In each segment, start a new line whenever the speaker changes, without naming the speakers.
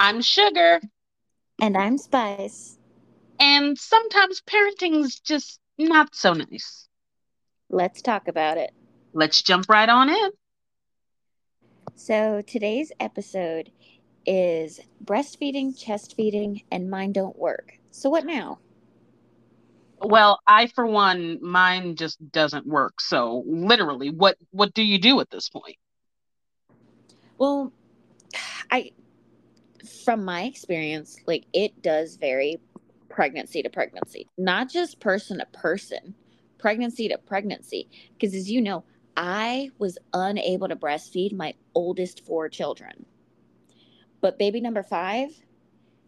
I'm Sugar.
And I'm Spice.
And sometimes parenting's just not so nice.
Let's talk about it.
Let's jump right on in.
So, today's episode is breastfeeding, chest feeding, and mine don't work. So, what now?
Well, I for one, mine just doesn't work. So, literally, what what do you do at this point?
Well, from my experience, like it does vary pregnancy to pregnancy, not just person to person, pregnancy to pregnancy. Because as you know, I was unable to breastfeed my oldest four children. But baby number five,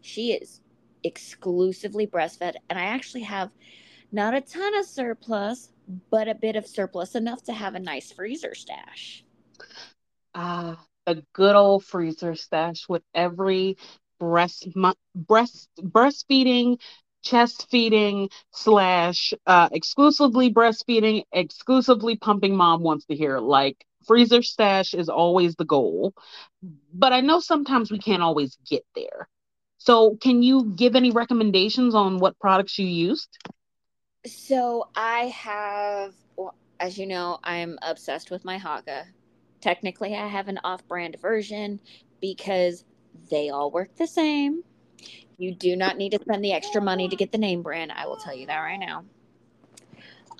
she is exclusively breastfed. And I actually have not a ton of surplus, but a bit of surplus enough to have a nice freezer stash.
Ah, a good old freezer stash with every breast breast breastfeeding chest feeding slash uh, exclusively breastfeeding exclusively pumping mom wants to hear. Like freezer stash is always the goal. But i know sometimes we can't always get there. So can you give any recommendations on what products you used?
So i have well, as you know i'm obsessed with my Haakaa Technically, I have an off brand version because they all work the same. You do not need to spend the extra money to get the name brand. I will tell you that right now.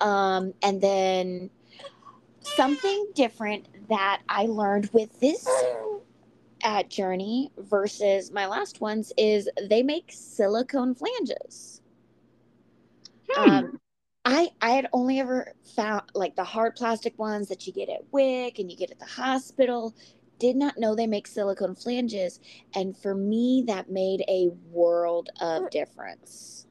Um, and then something different that I learned with this at Journey versus my last ones is they make silicone flanges. Hmm. Um, I I had only ever found like the hard plastic ones that you get at WIC and you get at the hospital. Did not know they make silicone flanges, and for me that made a world of difference.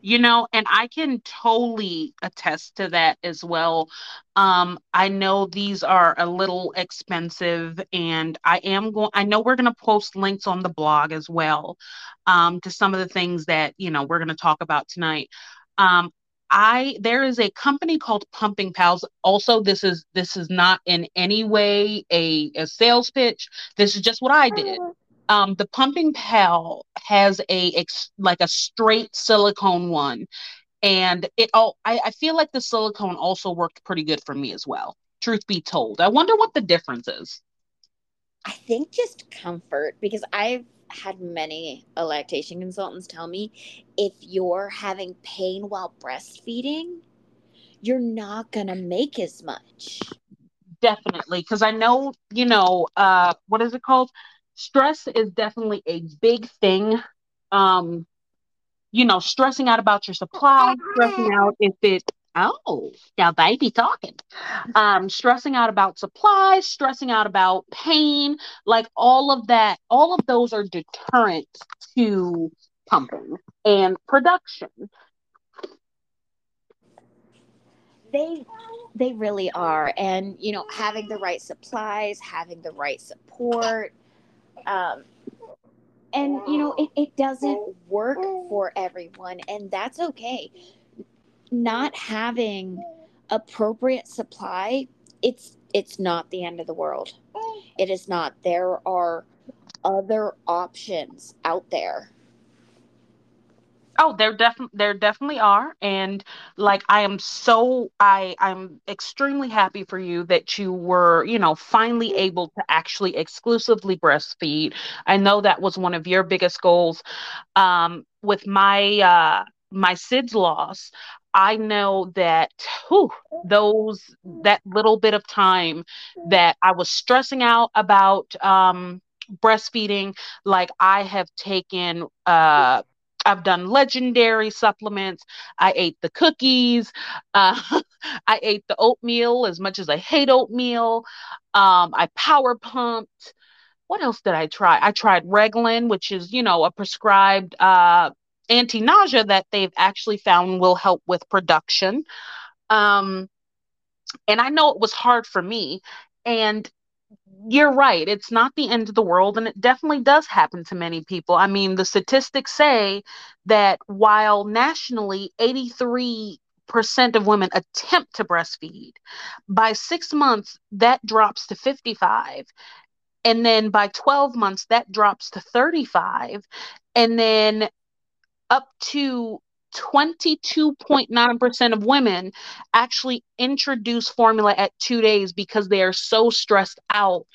You know, and I can totally attest to that as well. Um, I know these are a little expensive, and I am going. I know we're going to post links on the blog as well um, to some of the things that you know we're going to talk about tonight. Um, I there is a company called Pumping Pals. Also, this is this is not in any way a, a sales pitch. This is just what I did. Um, the Pumping Pal has a ex, like a straight silicone one, and it all I, I feel like the silicone also worked pretty good for me as well. Truth be told, I wonder what the difference is.
I think just comfort because I've had many a lactation consultants tell me if you're having pain while breastfeeding, you're not going to make as much.
Definitely. Because I know, you know, uh, what is it called? Stress is definitely a big thing. Um, you know, stressing out about your supply, stressing out if it Oh, now baby talking. Um, stressing out about supplies, stressing out about pain, like all of that, all of those are deterrents to pumping and production.
They they really are. And you know, having the right supplies, having the right support, um, and you know, it, it doesn't work for everyone, and that's okay not having appropriate supply, it's it's not the end of the world. It is not. There are other options out there.
Oh, there definitely there definitely are, and like I am so I I'm extremely happy for you that you were you know finally able to actually exclusively breastfeed. I know that was one of your biggest goals. Um, with my uh, my SIDS loss, I know that whew, those that little bit of time that I was stressing out about um, breastfeeding, like I have taken. Uh, I've done Legendairy supplements. I ate the cookies. Uh, I ate the oatmeal as much as I hate oatmeal. Um, I power pumped. What else did I try? I tried Reglan, which is, you know, a prescribed uh, anti nausea that they've actually found will help with production. Um, and I know it was hard for me. And you're right. It's not the end of the world. And it definitely does happen to many people. I mean, the statistics say that while nationally 83 percent of women attempt to breastfeed by six months that drops to 55 And then by 12 months, that drops to 35. And then up to 22.9% of women actually introduce formula at two days because they are so stressed out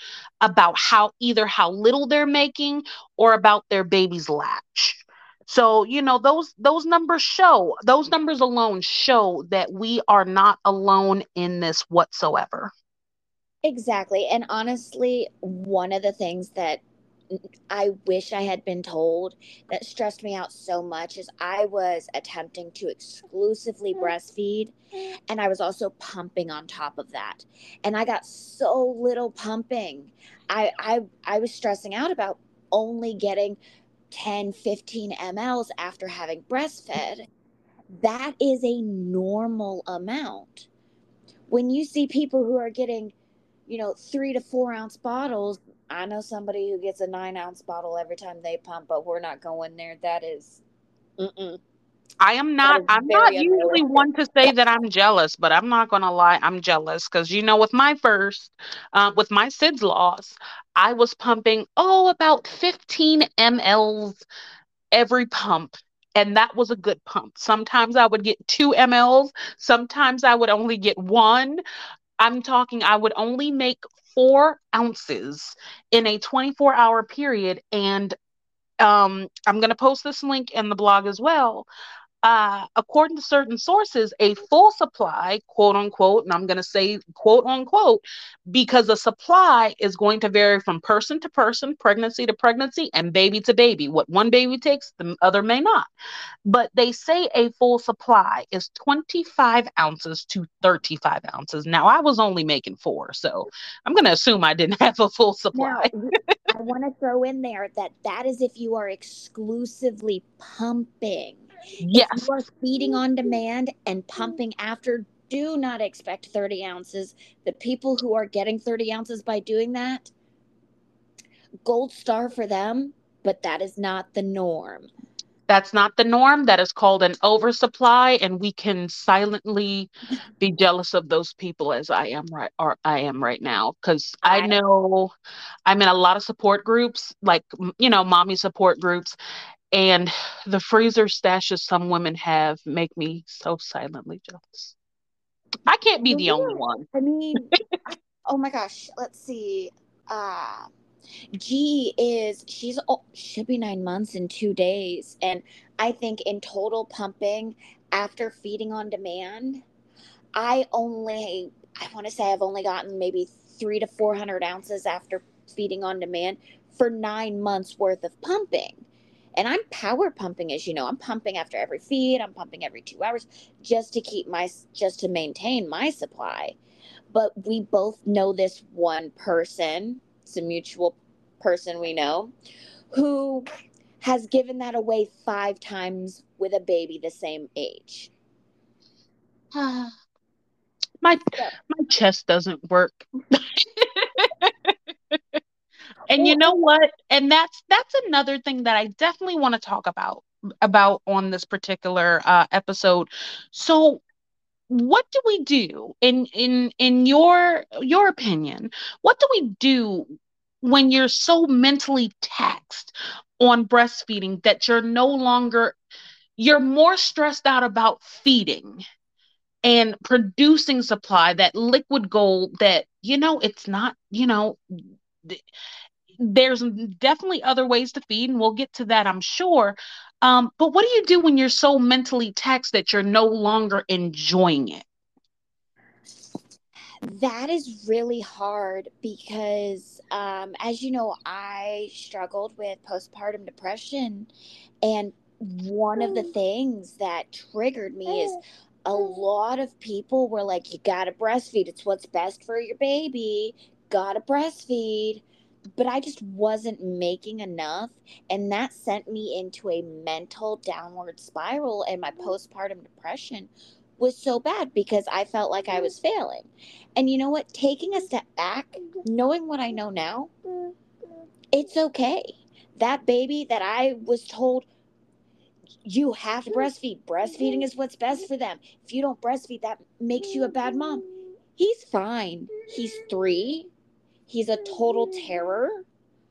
about how either how little they're making or about their baby's latch. So, you know, those those numbers show, those numbers alone show that we are not alone in this whatsoever.
Exactly. And honestly, one of the things that I wish I had been told that stressed me out so much is I was attempting to exclusively mm. breastfeed and I was also pumping on top of that. And I got so little pumping. I I I was stressing out about only getting 10, 15 mLs after having breastfed. That is a normal amount. When you see people who are getting, you know, three to four ounce bottles, I know somebody who gets a nine ounce bottle every time they pump, but we're not going there. That is,
mm-mm. I am not. I'm not usually one to say that I'm jealous, but I'm not gonna lie. I'm jealous because you know, with my first, uh, with my SIDS loss, I was pumping oh about 15 mLs every pump, and that was a good pump. Sometimes I would get two mLs. Sometimes I would only get one. I'm talking. I would only make four ounces in a 24 hour period. And um, I'm going to post this link in the blog as well. Uh, according to certain sources, a full supply, quote unquote, and I'm going to say quote unquote, because the supply is going to vary from person to person, pregnancy to pregnancy, and baby to baby. What one baby takes, the other may not. But they say a full supply is 25 ounces to 35 ounces. Now, I was only making four, so I'm going to assume I didn't have a full supply.
Now, I want to throw in there that that is if you are exclusively pumping
Yes.
If you are feeding on demand and pumping after, do not expect 30 ounces. The people who are getting 30 ounces by doing that, gold star for them, but that is not the norm.
That's not the norm. That is called an oversupply, and we can silently be jealous of those people as I am right or I am right now. Because I know I'm in a lot of support groups, like you know, mommy support groups, and the freezer stashes some women have make me so silently jealous. I can't be the only one.
I mean, oh my gosh, let's see. Uh G is she's oh, she'll be nine months in two days, and I think in total pumping after feeding on demand, I only I want to say I've only gotten maybe three to four hundred ounces after feeding on demand for nine months worth of pumping. And I'm power pumping, as you know. I'm pumping after every feed. I'm pumping every two hours just to keep my, just to maintain my supply. But we both know this one person, it's a mutual person we know, who has given that away five times with a baby the same age.
my my chest doesn't work. and you know what? And that's that's another thing that i definitely want to talk about about on this particular uh, episode. So what do we do in in in your your opinion what do we do when you're so mentally taxed on breastfeeding that you're no longer you're more stressed out about feeding and producing supply that liquid gold that you know it's not you know there's definitely other ways to feed, and we'll get to that, I'm sure. Um, but what do you do when you're so mentally taxed that you're no longer enjoying it?
That is really hard because, um, as you know, I struggled with postpartum depression. And one of the things that triggered me is a lot of people were like, you got to breastfeed. It's what's best for your baby. Got to breastfeed but I just wasn't making enough. And that sent me into a mental downward spiral. And my mm. postpartum depression was so bad because I felt like I mm. was failing. And you know what? Taking a step back, mm. knowing what I know now, it's okay. That baby that I was told you have to breastfeed, breastfeeding mm-hmm. is what's best for them. If you don't breastfeed, that makes you a bad mom. Mm-hmm. He's fine. He's mm-hmm. three He's a total terror.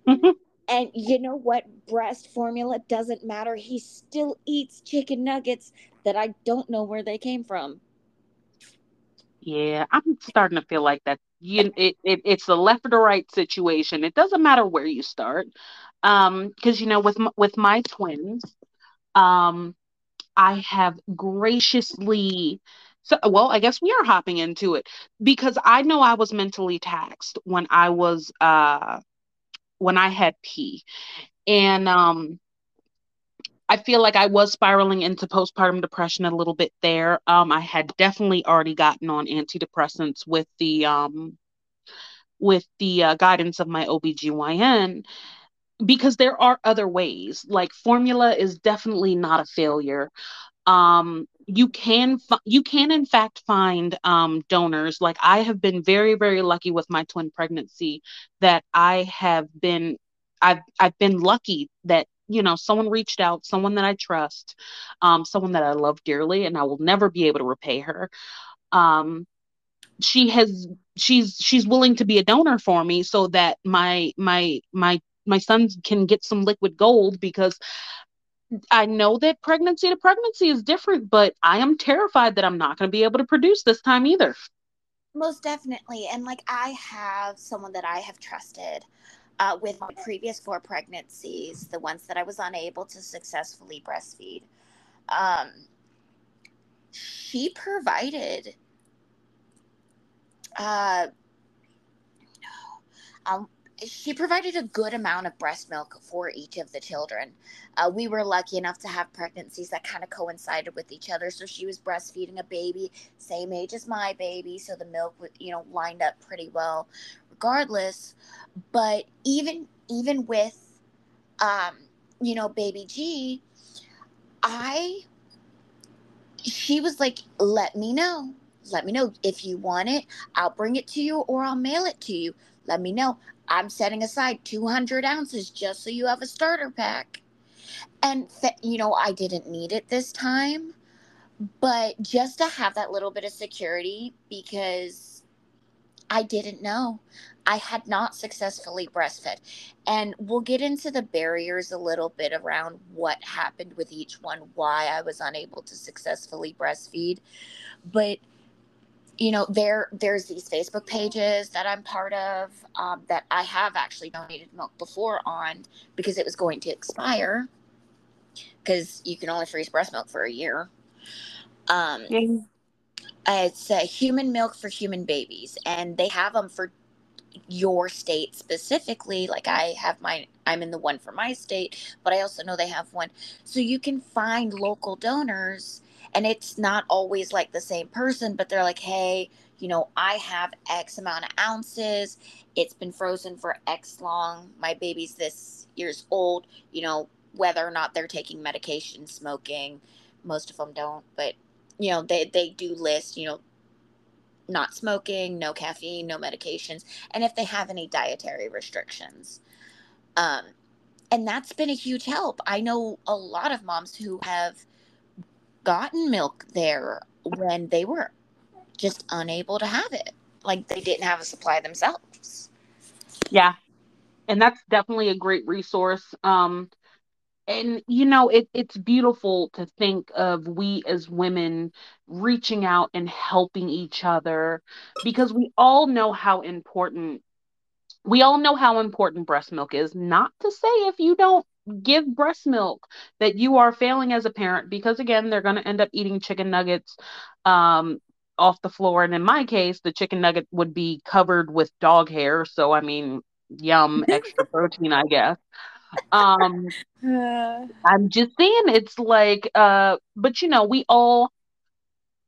Mhm.
And you know what? Breast formula doesn't matter. He still eats chicken nuggets that I don't know where they came from.
Yeah, I'm starting to feel like that. You, it, it, it's the left or the right situation. It doesn't matter where you start, um, because you know, with with my twins, um, I have graciously. So, well, I guess we are hopping into it because I know I was mentally taxed when I was uh when I had P, and um I feel like I was spiraling into postpartum depression a little bit there. Um, I had definitely already gotten on antidepressants with the um with the uh, guidance of my OBGYN because there are other ways. Like formula is definitely not a failure. Um, you can you can in fact find um, donors. Like I have been very very lucky with my twin pregnancy that I have been I've I've been lucky that you know someone reached out, someone that I trust, um, someone that I love dearly, and I will never be able to repay her. Um, she has she's she's willing to be a donor for me so that my my my my sons can get some liquid gold because I know that pregnancy to pregnancy is different, but I am terrified that I'm not going to be able to produce this time either.
Most definitely. And like I have someone that I have trusted uh, with my previous four pregnancies, the ones that I was unable to successfully breastfeed. Um, she provided uh, she provided a good amount of breast milk for each of the children. Uh, we were lucky enough to have pregnancies that kind of coincided with each other. So she was breastfeeding a baby same age as my baby, so the milk, you know, lined up pretty well, regardless. But even even with, um, you know, baby G, I she was like, "Let me know." Let me know if you want it. I'll bring it to you or I'll mail it to you. Let me know. I'm setting aside 200 ounces just so you have a starter pack. And, th- you know, I didn't need it this time, but just to have that little bit of security because I didn't know. I had not successfully breastfed. And we'll get into the barriers a little bit around what happened with each one, why I was unable to successfully breastfeed. But you know there there's these facebook pages that i'm part of um, that i have actually donated milk before on because it was going to expire. Because you can only freeze breast milk for a year. Um, it's uh, human milk for human babies and they have them for your state specifically. Like i have mine i'm in the one for my state but i also know they have one. So you can find local donors and it's not always like the same person but they're like hey you know i have x amount of ounces. It's been frozen for x long. My baby's this years old. You know whether or not they're taking medication smoking most of them don't but you know they, they do list you know not smoking no caffeine no medications and if they have any dietary restrictions. Um and that's been a huge help. I know a lot of moms who have gotten milk there when they were just unable to have it. Like they didn't have a supply themselves.
Yeah. And that's definitely a great resource. Um, and you know, it, it's beautiful to think of we as women reaching out and helping each other because we all know how important we all know how important breast milk is. Not to say if you don't give breast milk that you are failing as a parent, because again, they're going to end up eating chicken nuggets um, off the floor. And in my case, the chicken nugget would be covered with dog hair. So, I mean, yum, extra protein, I guess. Um, I'm just saying it's like, uh, but you know, we all,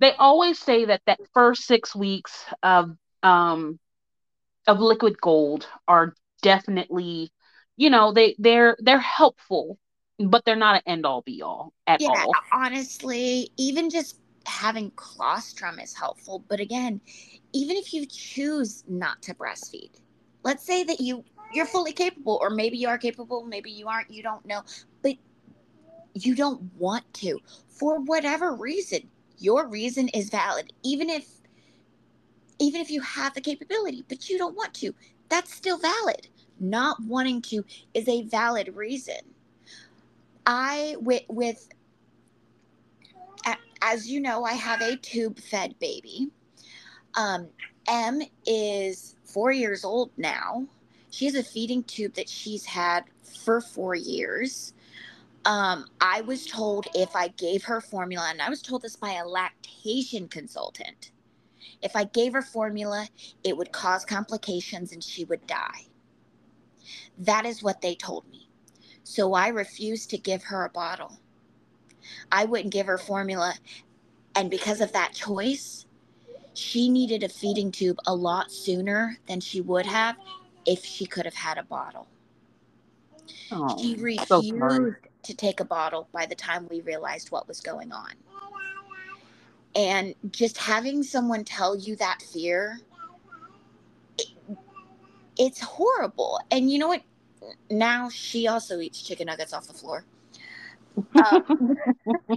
they always say that that first six weeks of, um, of liquid gold are definitely, you know, they they're they're helpful, but they're not an end all be all at
yeah,
all.
honestly, even just having colostrum is helpful. But again, even if you choose not to breastfeed, let's say that you you're fully capable, or maybe you are capable, maybe you aren't, you don't know, but you don't want to for whatever reason. Your reason is valid, even if even if you have the capability, but you don't want to. that's still valid. Not wanting to is a valid reason. I with with as you know, I have a tube fed baby. Um, M is four years old now. She has a feeding tube that she's had for four years. Um, I was told if I gave her formula, and I was told this by a lactation consultant, if I gave her formula, it would cause complications and she would die. That is what they told me. So I refused to give her a bottle. I wouldn't give her formula. And because of that choice, she needed a feeding tube a lot sooner than she would have if she could have had a bottle. Oh, she refused so to take a bottle by the time we realized what was going on. And just having someone tell you that fear, it, it's horrible. And you know what? Now she also eats chicken nuggets off the floor. Um,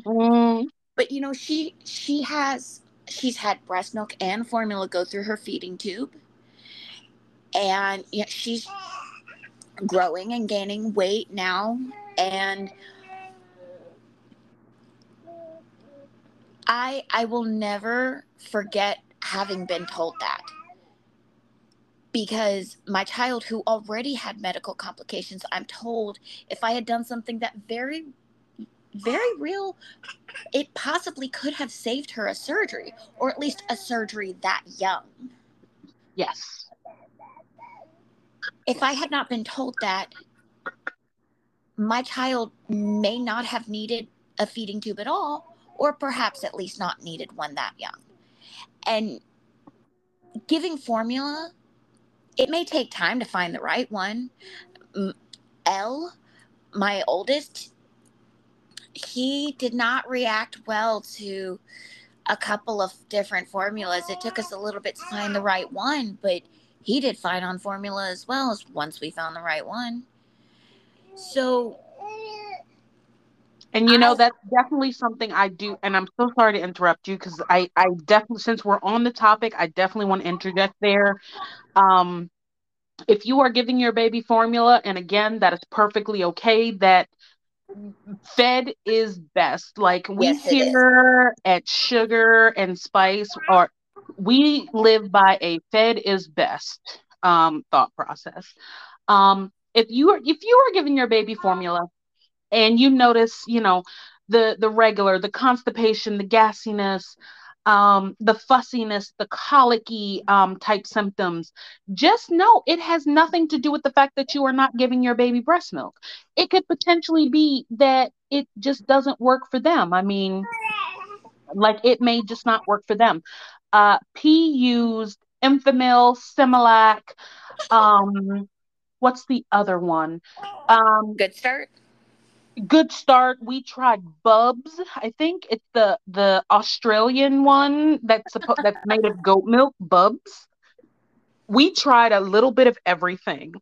but you know, she she has she's had breast milk and formula go through her feeding tube, and you know, she's growing and gaining weight now, and I I will never forget having been told that because my child who already had medical complications i'm told if i had done something that very very real it possibly could have saved her a surgery or at least a surgery that young
yes
if i had not been told that my child may not have needed a feeding tube at all or perhaps at least not needed one that young. And giving formula, it may take time to find the right one. L, my oldest, he did not react well to a couple of different formulas. It took us a little bit to find the right one, but he did fine on formula as well as once we found the right one. So
and you know, that's definitely something I do. And I'm so sorry to interrupt you because I, I definitely, since we're on the topic, I definitely want to interject there. Um, if you are giving your baby formula, and again, that is perfectly okay, that fed is best. Like we yes, here at Sugar and Spice, or we live by a fed is best um, thought process. Um, if you are if you are giving your baby formula and you notice, you know, the the regular, the constipation, the gassiness, um, the fussiness, the colicky um, type symptoms, just know it has nothing to do with the fact that you are not giving your baby breast milk. It could potentially be that it just doesn't work for them. I mean, like it may just not work for them. Uh, P used Enfamil, Similac. Um, what's the other one?
Um, Good start
good start. We tried Bubs. I think it's the the Australian one that's supposed that's made of goat milk. Bubs. We tried a little bit of everything,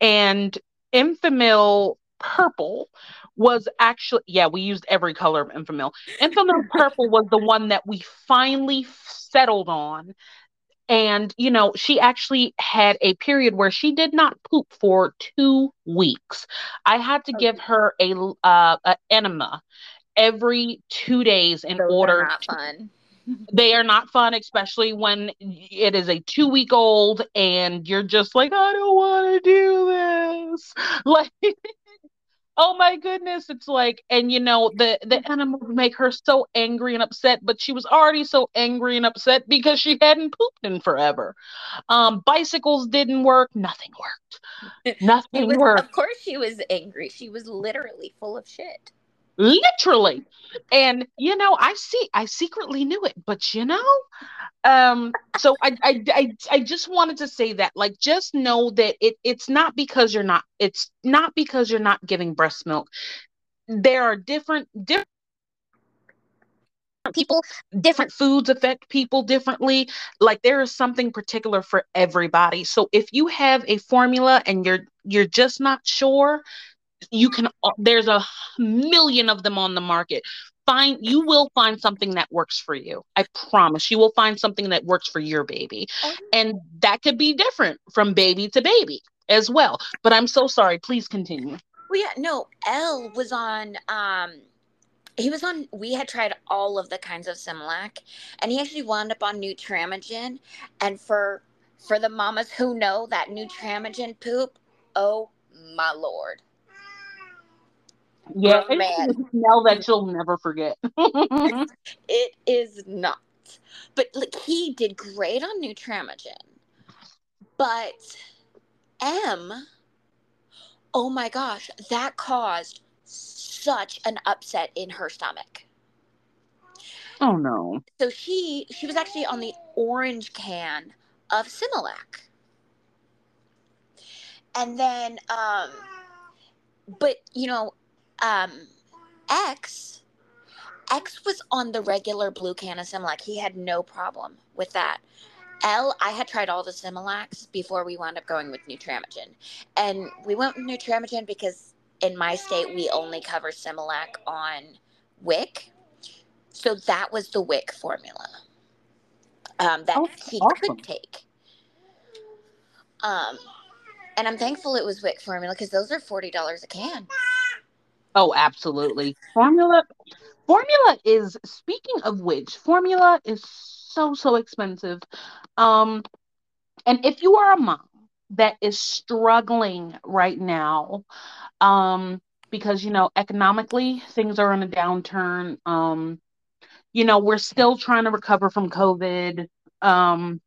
and Enfamil purple was actually yeah we used every color of Enfamil. Enfamil purple was the one that we finally settled on and you know she actually had a period where she did not poop for two weeks. I had to give her a uh a enema every two days in Those order
are not to, fun.
They are not fun especially when it is a two week old and you're just like i don't want to do this. Like oh my goodness it's like and you know the the enema would make her so angry and upset but she was already so angry and upset because she hadn't pooped in forever. Um bicycles didn't work nothing worked. Nothing
was,
worked.
of course she was angry. She was literally full of shit
literally. And you know i see i secretly knew it but you know um so I, I i i just wanted to say that like just know that it it's not because you're not it's not because you're not giving breast milk. There are different different people different foods affect people differently. Like there is something particular for everybody. So if you have a formula and you're you're just not sure you can there's a million of them on the market find you will find something that works for you. I promise you will find something that works for your baby. Oh. And that could be different from baby to baby as well. But I'm so sorry. Please continue.
Well, yeah, no, L was on um he was on we had tried all of the kinds of Similac and he actually wound up on Nutramigen and for for the mamas who know that Nutramigen poop, oh my lord.
Yeah, oh, man. smell that you'll never forget.
it is not. But like he did great on Nutramigen. But M, oh my gosh, that caused such an upset in her stomach.
Oh no.
So she she was actually on the orange can of Similac. And then um but you know, um X X was on the regular blue can of Similac. He had no problem with that. L, I had tried all the Similacs before we wound up going with Nutramigen. And we went with Nutramigen because in my state, we only cover Similac on WIC. So that was the WIC formula um, that oh, he awesome. could take. Um, and I'm thankful it was WIC formula because those are $40 a can.
Oh, absolutely. Formula formula is speaking of which, formula is so so expensive. Um and if you are a mom that is struggling right now um because you know economically things are in a downturn um you know we're still trying to recover from covid um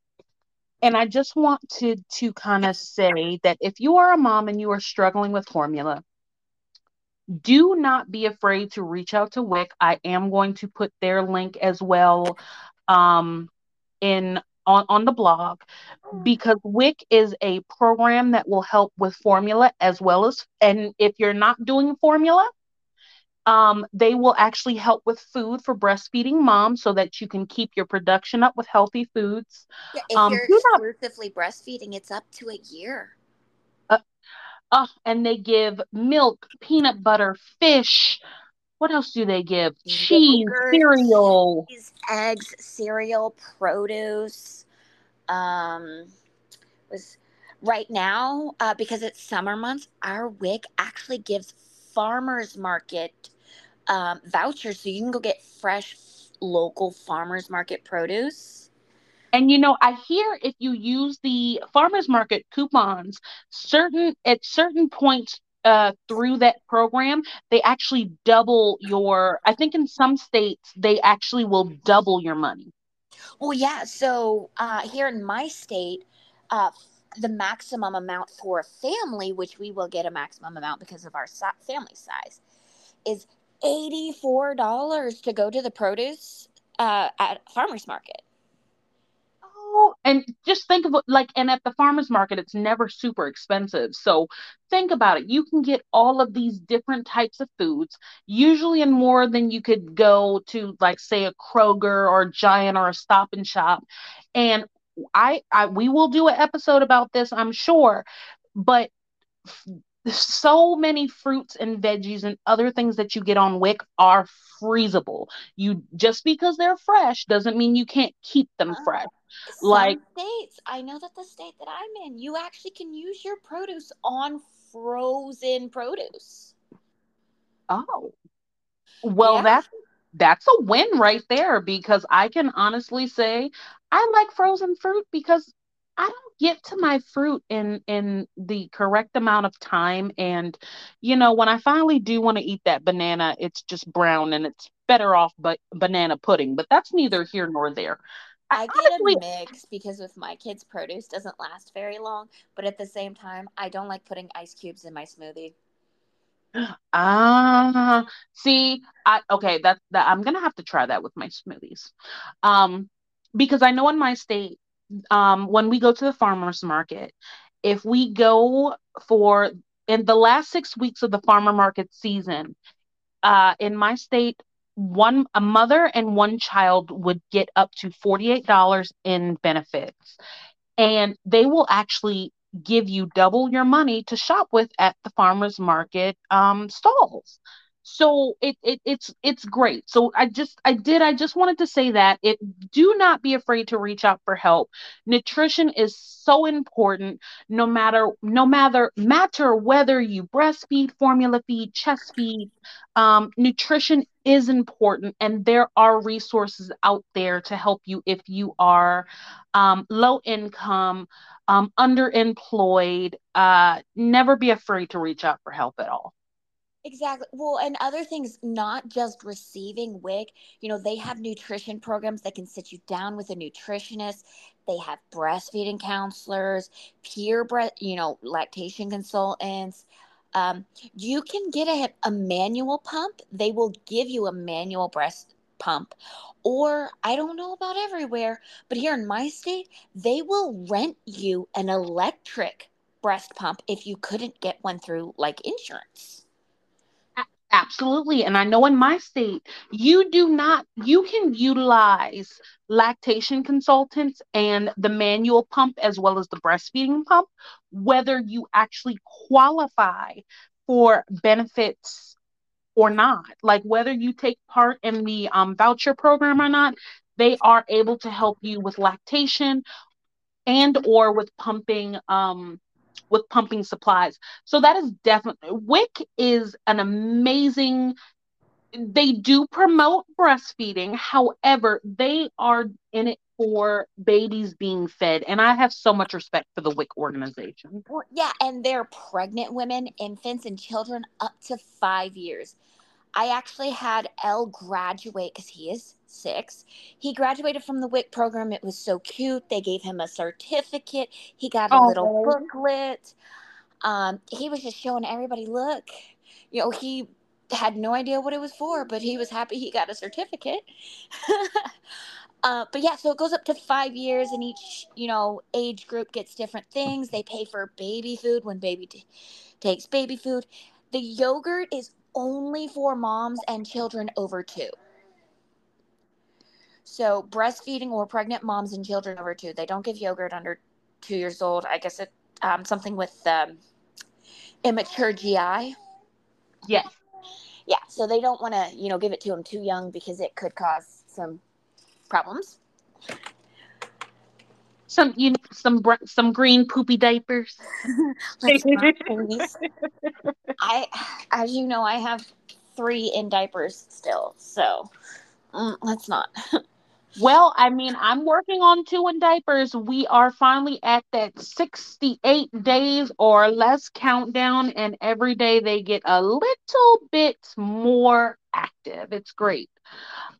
and i just want to to kind of say that if you are a mom and you are struggling with formula do not be afraid to reach out to WIC. I am going to put their link as well um, in on, on the blog because WIC is a program that will help with formula as well as and if you're not doing formula, um, they will actually help with food for breastfeeding moms so that you can keep your production up with healthy foods.
Yeah, if um, you're exclusively breastfeeding, it's up to a year.
Oh, and they give milk, peanut butter, fish. What else do they give? Cheese, Yogurt, cereal,
cheese, eggs, cereal, produce. Um, was right now uh, because it's summer months. Our WIC actually gives farmers market um, vouchers, so you can go get fresh local farmers market produce.
And you know, I hear if you use the farmers market coupons, certain at certain points uh, through that program, they actually double your. I think in some states they actually will double your money.
Well, yeah. So uh, here in my state, uh, the maximum amount for a family, which we will get a maximum amount because of our family size, is eighty-four dollars to go to the produce uh, at farmers market
and just think of like and at the farmers market it's never super expensive. So think about it. You can get all of these different types of foods usually in more than you could go to like say a kroger or a giant or a stop and shop. And I, I we will do an episode about this i'm sure. But so many fruits and veggies and other things that you get on WIC are freezable. You just because they're fresh doesn't mean you can't keep them oh, fresh.
Like states, I know that the state that I'm in, you actually can use your produce on frozen produce.
Oh. Well, yeah. that's that's a win right there because I can honestly say I like frozen fruit because I don't get to my fruit in in the correct amount of time and you know when I finally do want to eat that banana it's just brown and it's better off but banana pudding but that's neither here nor there.
I, I get honestly, a mix because with my kids produce doesn't last very long but at the same time I don't like putting ice cubes in my smoothie.
Ah, see, I okay, that that I'm gonna have to try that with my smoothies, um, because I know in my state um, when we go to the farmers market, if we go for in the last six weeks of the farmer market season, uh, in my state, one a mother and one child would get up to $48 in benefits. And they will actually give you double your money to shop with at the farmers market um, stalls. So it, it it's it's great. So i just i did i just wanted to say that it do not be afraid to reach out for help. Nutrition is so important no matter no matter matter whether you breastfeed formula feed chest feed um, nutrition is important and there are resources out there to help you if you are um, low income um, underemployed uh, never be afraid to reach out for help at all
Exactly. Well, and other things, not just receiving WIC, you know, they have nutrition programs that can sit you down with a nutritionist. They have breastfeeding counselors, peer breast, you know, lactation consultants. Um, you can get a, a manual pump. They will give you a manual breast pump. Or I don't know about everywhere, but here in my state, they will rent you an electric breast pump if you couldn't get one through like insurance.
Absolutely. And I know in my state, you do not, you can utilize lactation consultants and the manual pump as well as the breastfeeding pump, whether you actually qualify for benefits or not. Like whether you take part in the um, voucher program or not, they are able to help you with lactation and or with pumping um, with pumping supplies. So that is definitely WIC is an amazing they do promote breastfeeding. However, they are in it for babies being fed. And I have so much respect for the WIC organization.
Yeah, and they're pregnant women, infants, and children up to five years. I actually had L graduate because he is six. He graduated from the WIC program. It was so cute. They gave him a certificate. He got a oh. little booklet. Um, he was just showing everybody, look, you know, he had no idea what it was for, but he was happy he got a certificate. uh, but yeah, so it goes up to five years, and each you know age group gets different things. They pay for baby food when baby t- takes baby food. The yogurt is only for moms and children over two. So breastfeeding or pregnant moms and children over two, they don't give yogurt under two years old. I guess it um, something with um, immature GI.
Yes.
Yeah. So they don't want to, you know, give it to them too young because it could cause some problems.
Some you some some green poopy diapers.
I, as you know, I have three in diapers still, so mm, let's not.
Well, I mean, I'm working on two in diapers. We are finally at that 68 days or less countdown, and every day they get a little bit more active. It's great.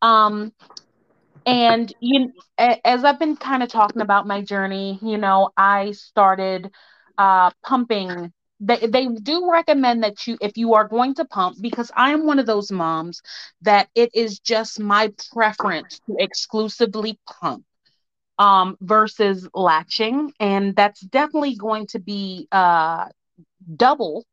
Um, and you, as I've been kind of talking about my journey, you know, I started uh, pumping. They, they do recommend that you if you are going to pump because i am one of those moms that it is just my preference to exclusively pump um, versus latching. And that's definitely going to be uh, double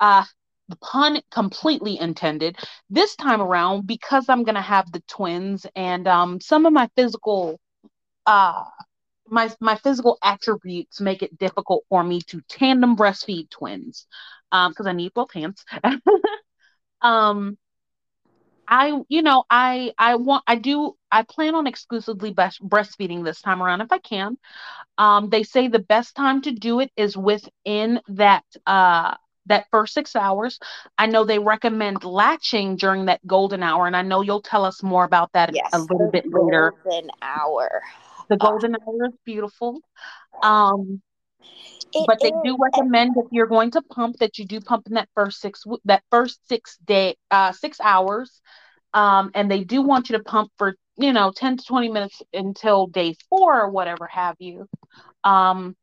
uh, the pun completely intended this time around because i'm going to have the twins and um, some of my physical uh, my my physical attributes make it difficult for me to tandem breastfeed twins because um, I need both hands. um, I you know I I want I do I plan on exclusively breastfeeding this time around if I can. Um, they say the best time to do it is within that uh that first six hours. I know they recommend latching during that golden hour, and I know you'll tell us more about that yes, a little bit later.
Golden hour.
The golden uh, hour is beautiful. Um, but they is. do recommend if you're going to pump that you do pump in that first six that first six day uh six hours. Um, and they do want you to pump for you know 10 to 20 minutes until day four or whatever have you. Um,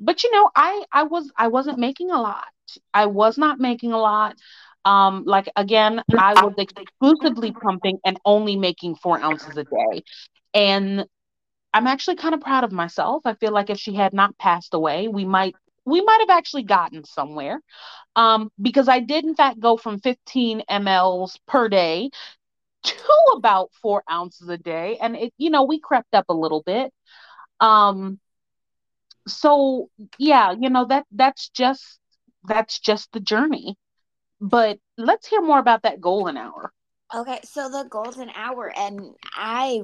but you know, I I was I wasn't making a lot. I was not making a lot. Um, like again, I was exclusively pumping and only making four ounces a day. And I'm actually kind of proud of myself. I feel like if she had not passed away, we might we might have actually gotten somewhere. Um, because I did in fact go from 15 mLs per day to about four ounces a day, and it you know we crept up a little bit. Um, so yeah, you know that that's just that's just the journey. but let's hear more about that golden hour.
Okay, so the golden hour, and I,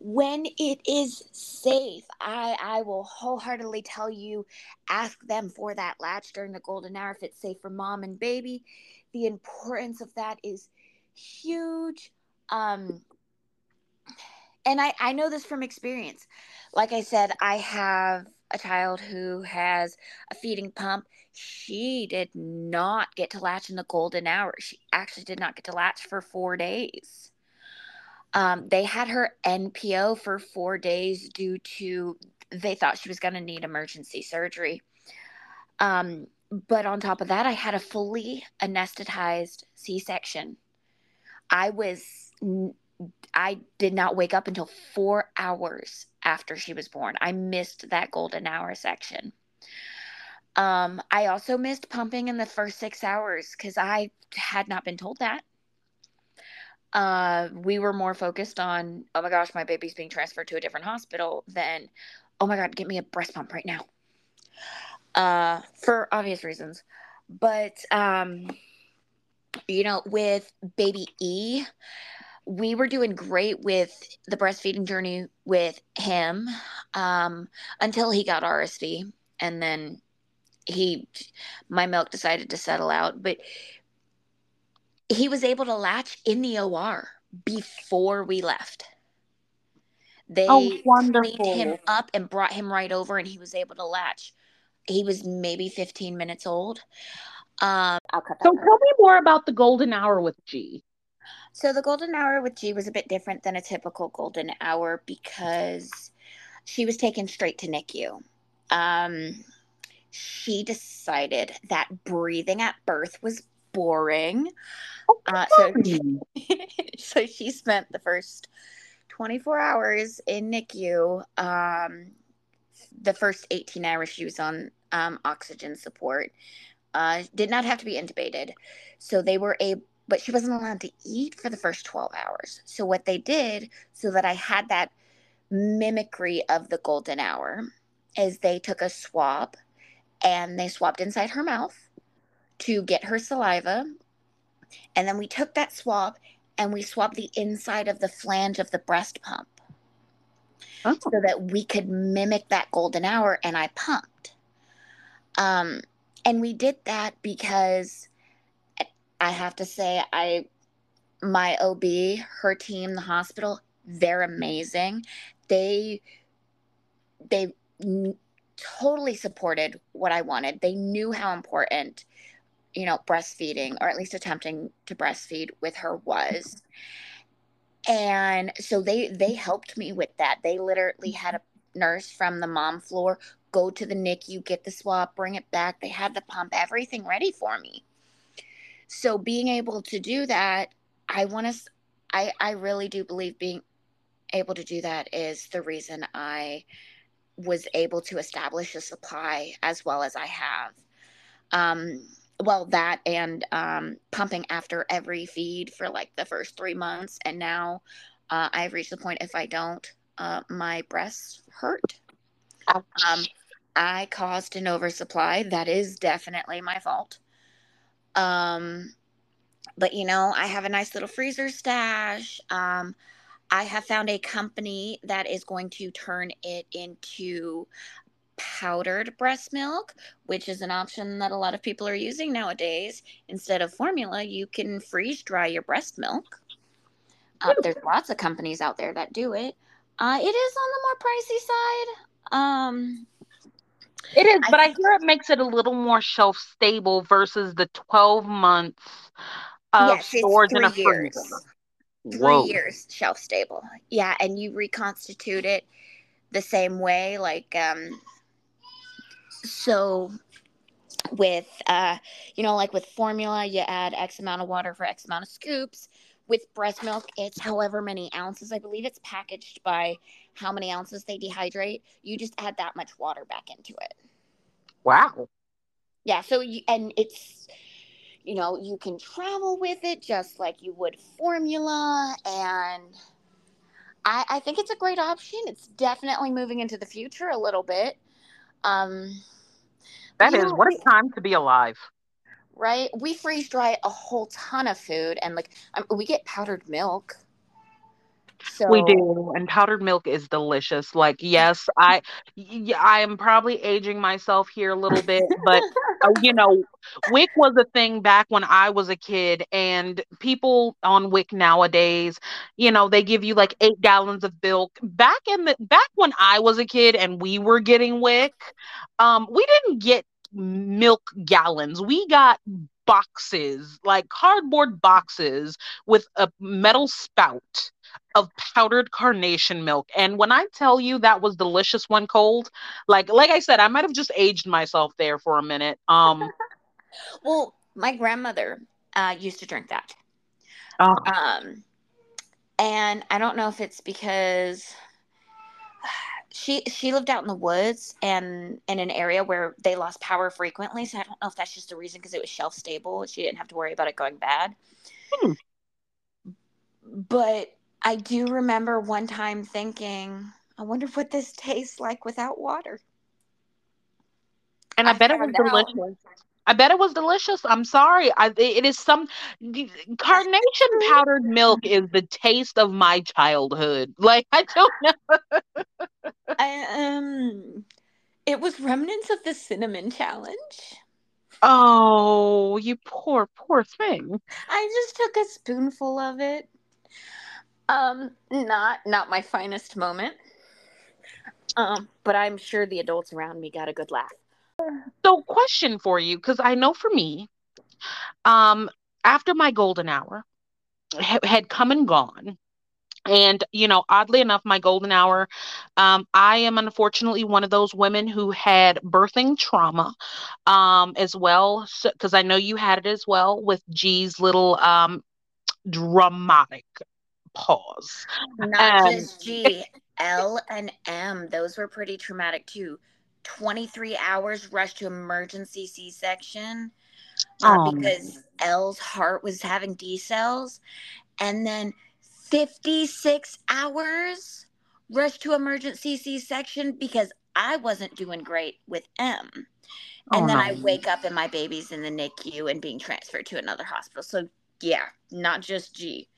when it is safe, I I will wholeheartedly tell you, ask them for that latch during the golden hour if it's safe for mom and baby. The importance of that is huge. Um, and I I know this from experience. Like I said, I have a child who has a feeding pump. She did not get to latch in the golden hour. She actually did not get to latch for four days. Um, they had her NPO for four days due to they thought she was going to need emergency surgery. Um, but on top of that, I had a fully anesthetized C section. I was, I did not wake up until four hours after she was born. I missed that golden hour section. Um, I also missed pumping in the first six hours because I had not been told that. Uh, we were more focused on, oh my gosh, my baby's being transferred to a different hospital than, oh my God, get me a breast pump right now. Uh, for obvious reasons. But, um, you know, with baby E, we were doing great with the breastfeeding journey with him um, until he got RSV, and then he, my milk decided to settle out. But he was able to latch in the OR before we left. They oh, cleaned him up and brought him right over, and he was able to latch. He was maybe 15 minutes old. Um,
so tell me more about the golden hour with G.
So the golden hour with G was a bit different than a typical golden hour because she was taken straight to NICU. Um, she decided that breathing at birth was boring. Oh, uh, so, so she spent the first 24 hours in NICU. Um, the first 18 hours she was on um, oxygen support. Uh, did not have to be intubated. So they were able but she wasn't allowed to eat for the first 12 hours. So, what they did so that I had that mimicry of the golden hour is they took a swab and they swabbed inside her mouth to get her saliva. And then we took that swab and we swabbed the inside of the flange of the breast pump oh. so that we could mimic that golden hour. And I pumped. Um, and we did that because I have to say, I my OB, her team, the hospital, they're amazing. They they totally supported what I wanted. They knew how important, you know, breastfeeding or at least attempting to breastfeed with her was. And so they they helped me with that. They literally had a nurse from the mom floor go to the NICU, get the swab, bring it back. They had the pump, everything ready for me. So being able to do that, I want to, I, I really do believe being able to do that is the reason I was able to establish a supply as well as I have. Um, well, that and um, pumping after every feed for like the first three months. And now uh, I've reached the point if I don't, uh, my breasts hurt. Um, I caused an oversupply. That is definitely my fault. Um, but you know, I have a nice little freezer stash. Um, I have found a company that is going to turn it into powdered breast milk, which is an option that a lot of people are using nowadays. Instead of formula, you can freeze dry your breast milk. Uh, there's lots of companies out there that do it. Uh, it is on the more pricey side. Um,
it is, but I, I hear it makes it a little more shelf stable versus the 12 months of yes, storage in a freezer.
Whoa. Three years shelf stable. Yeah, and you reconstitute it the same way. Like, um, so with, uh, you know, like with formula, you add X amount of water for X amount of scoops. With breast milk, it's however many ounces. I believe it's packaged by how many ounces they dehydrate. You just add that much water back into it.
Wow.
Yeah. So, you, and it's, you know, you can travel with it just like you would formula. And I, I think it's a great option. It's definitely moving into the future a little bit. Um,
that is, know, what a time to be alive.
right? We freeze dry a whole ton of food, and like um, we get powdered milk.
So we do, and powdered milk is delicious. Like, yes, I, I am probably aging myself here a little bit, but uh, you know, WIC was a thing back when I was a kid, and people on WIC nowadays, you know, they give you like eight gallons of milk. Back in the back when I was a kid and we were getting WIC, um, we didn't get milk gallons. We got boxes, like cardboard boxes with a metal spout of powdered carnation milk. And when I tell you that was delicious when cold, like like I said, I might have just aged myself there for a minute. Um
well, my grandmother uh, used to drink that. Oh. Um and I don't know if it's because she she lived out in the woods and in an area where they lost power frequently. So I don't know if that's just a reason because it was shelf stable. She didn't have to worry about it going bad. Hmm. But I do remember one time thinking, I wonder what this tastes like without water.
And I, I bet it was delicious. I bet it was delicious. I'm sorry. I, it is some carnation powdered milk is the taste of my childhood. Like I don't know.
I, um, it was remnants of the cinnamon challenge.
Oh, you poor, poor thing.
I just took a spoonful of it. Um, not not my finest moment. Um, but I'm sure the adults around me got a good laugh.
So, question for you, because I know for me, um, after my golden hour ha- had come and gone, and you know, oddly enough, my golden hour, um, I am unfortunately one of those women who had birthing trauma, um, as well, because so, I know you had it as well with G's little um dramatic pause.
Not um, just G, L and M. Those were pretty traumatic too. 23 hours rushed to emergency C section uh, oh, because. L's heart was having decels. And then 56 hours rushed to emergency C section because I wasn't doing great with M. And oh, then. I wake up and my baby's in the NICU and being transferred to another hospital. So, yeah, not just G